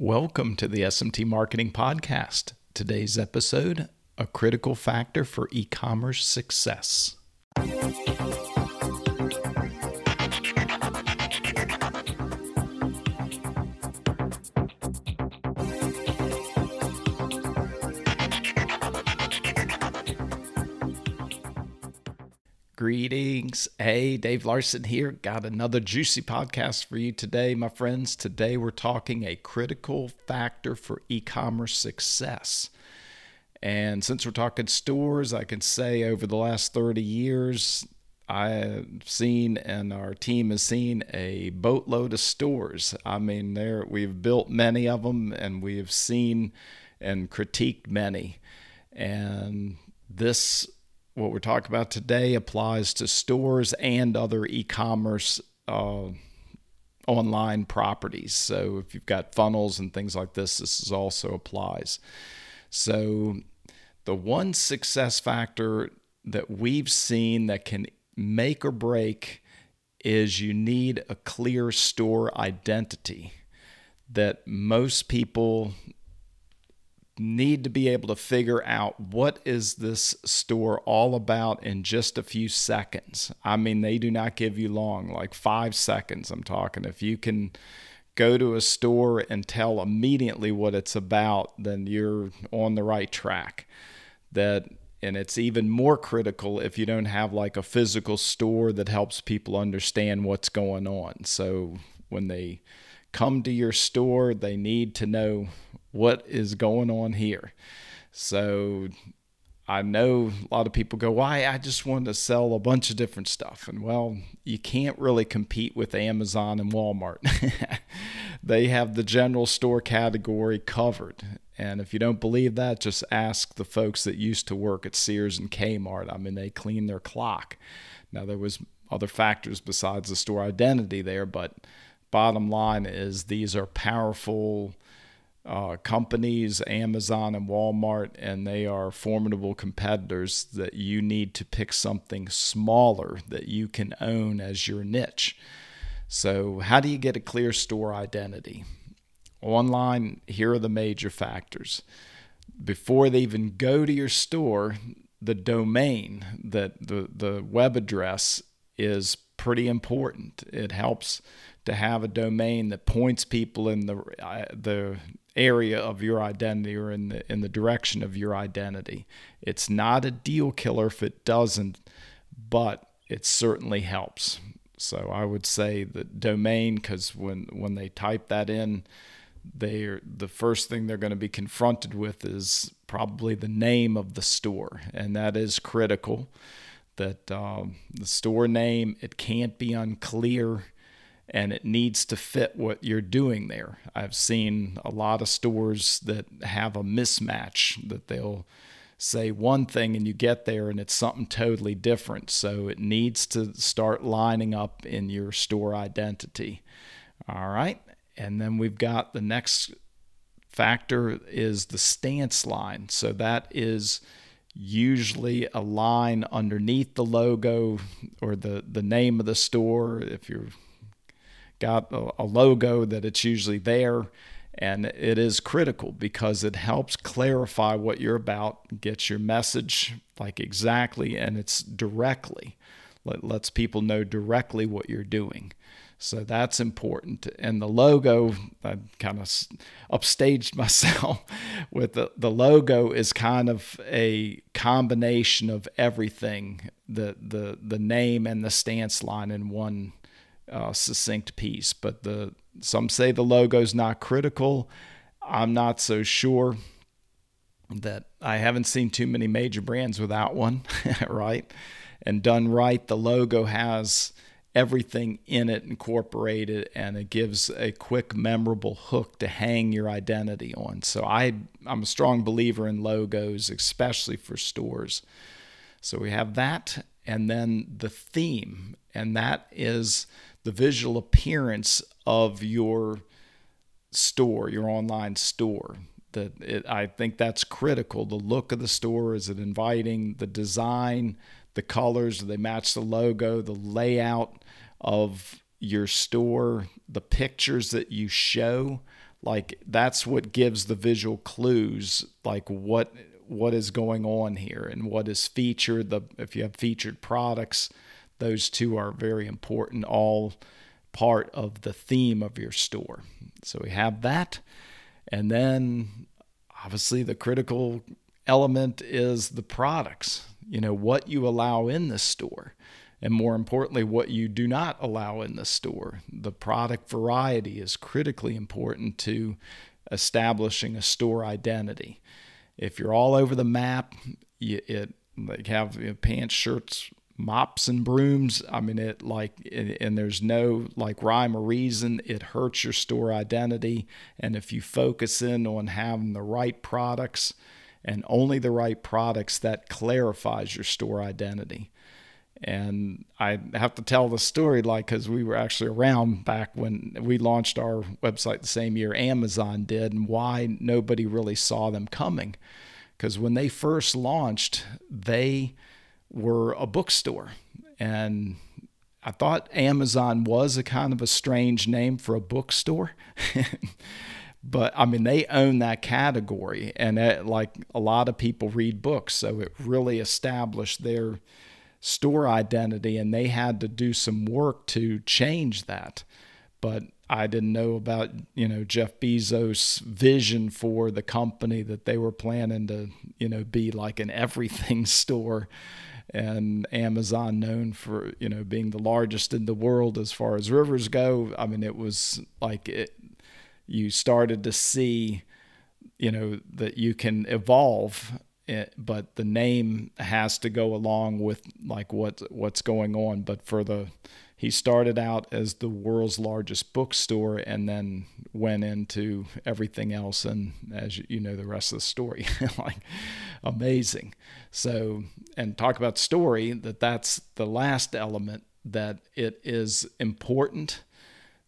Welcome to the SMT Marketing Podcast. Today's episode A Critical Factor for E Commerce Success. Greetings. Hey, Dave Larson here. Got another juicy podcast for you today, my friends. Today we're talking a critical factor for e commerce success. And since we're talking stores, I can say over the last 30 years, I've seen and our team has seen a boatload of stores. I mean, there we've built many of them and we have seen and critiqued many. And this what we're talking about today applies to stores and other e-commerce uh, online properties. So if you've got funnels and things like this, this also applies. So the one success factor that we've seen that can make or break is you need a clear store identity that most people need to be able to figure out what is this store all about in just a few seconds. I mean, they do not give you long, like 5 seconds I'm talking. If you can go to a store and tell immediately what it's about, then you're on the right track. That and it's even more critical if you don't have like a physical store that helps people understand what's going on. So when they come to your store, they need to know what is going on here. So I know a lot of people go, Why? I just want to sell a bunch of different stuff. And well, you can't really compete with Amazon and Walmart. they have the general store category covered. And if you don't believe that, just ask the folks that used to work at Sears and Kmart. I mean, they clean their clock. Now, there was other factors besides the store identity there, but bottom line is these are powerful uh, companies, Amazon and Walmart, and they are formidable competitors that you need to pick something smaller that you can own as your niche. So, how do you get a clear store identity? Online, here are the major factors. Before they even go to your store, the domain, that the, the web address is pretty important. It helps to have a domain that points people in the uh, the area of your identity or in the in the direction of your identity. It's not a deal killer if it doesn't, but it certainly helps. So I would say the domain because when when they type that in, they the first thing they're going to be confronted with is probably the name of the store, and that is critical. That um, the store name it can't be unclear and it needs to fit what you're doing there. I've seen a lot of stores that have a mismatch that they'll say one thing and you get there and it's something totally different. So it needs to start lining up in your store identity. All right. And then we've got the next factor is the stance line. So that is usually a line underneath the logo or the, the name of the store. If you've got a, logo that it's usually there and it is critical because it helps clarify what you're about gets your message like exactly and it's directly Let, lets people know directly what you're doing so that's important and the logo i kind of upstaged myself with the, the logo is kind of a combination of everything the the the name and the stance line in one uh, succinct piece. But the some say the logo's not critical. I'm not so sure that I haven't seen too many major brands without one, right? And done right, the logo has everything in it incorporated and it gives a quick memorable hook to hang your identity on so i i'm a strong believer in logos especially for stores so we have that and then the theme and that is the visual appearance of your store, your online store. That I think that's critical. The look of the store is it inviting? The design, the colors, they match the logo? The layout of your store, the pictures that you show. like that's what gives the visual clues like what what is going on here and what is featured the if you have featured products those two are very important all part of the theme of your store so we have that and then obviously the critical element is the products you know what you allow in the store and more importantly, what you do not allow in the store. The product variety is critically important to establishing a store identity. If you're all over the map, you, it like have you know, pants, shirts, mops, and brooms. I mean, it like and, and there's no like rhyme or reason. It hurts your store identity. And if you focus in on having the right products and only the right products, that clarifies your store identity. And I have to tell the story like because we were actually around back when we launched our website the same year Amazon did, and why nobody really saw them coming. Because when they first launched, they were a bookstore. And I thought Amazon was a kind of a strange name for a bookstore. but I mean, they own that category. And it, like a lot of people read books. So it really established their store identity and they had to do some work to change that. But I didn't know about, you know, Jeff Bezos' vision for the company that they were planning to, you know, be like an everything store and Amazon known for, you know, being the largest in the world as far as rivers go. I mean, it was like it you started to see, you know, that you can evolve it, but the name has to go along with like what what's going on. But for the he started out as the world's largest bookstore and then went into everything else and as you know the rest of the story like amazing so and talk about story that that's the last element that it is important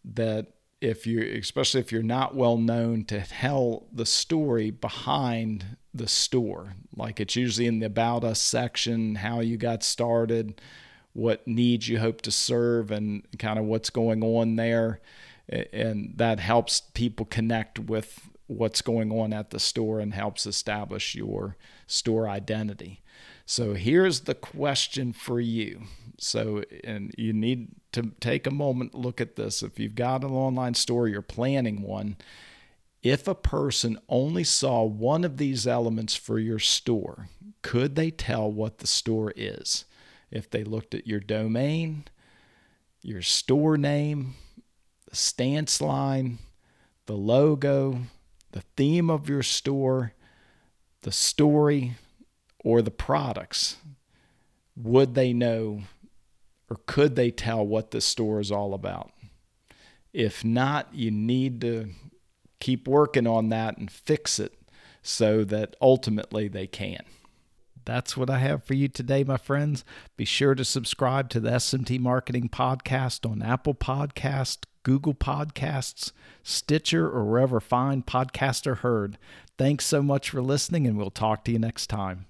that if you especially if you're not well known to tell the story behind the store. Like it's usually in the about us section how you got started what needs you hope to serve and kind of what's going on there. And that helps people connect with what's going on at the store and helps establish your store identity. So here's the question for you so, and you need to take a moment, look at this. If you've got an online store, you're planning one. If a person only saw one of these elements for your store, could they tell what the store is? If they looked at your domain, your store name, the stance line, the logo, the theme of your store, the story, or the products, would they know or could they tell what the store is all about? If not, you need to keep working on that and fix it so that ultimately they can. That's what I have for you today, my friends. Be sure to subscribe to the SMT Marketing Podcast on Apple Podcast, Google Podcasts, Stitcher, or wherever fine podcasts are heard. Thanks so much for listening, and we'll talk to you next time.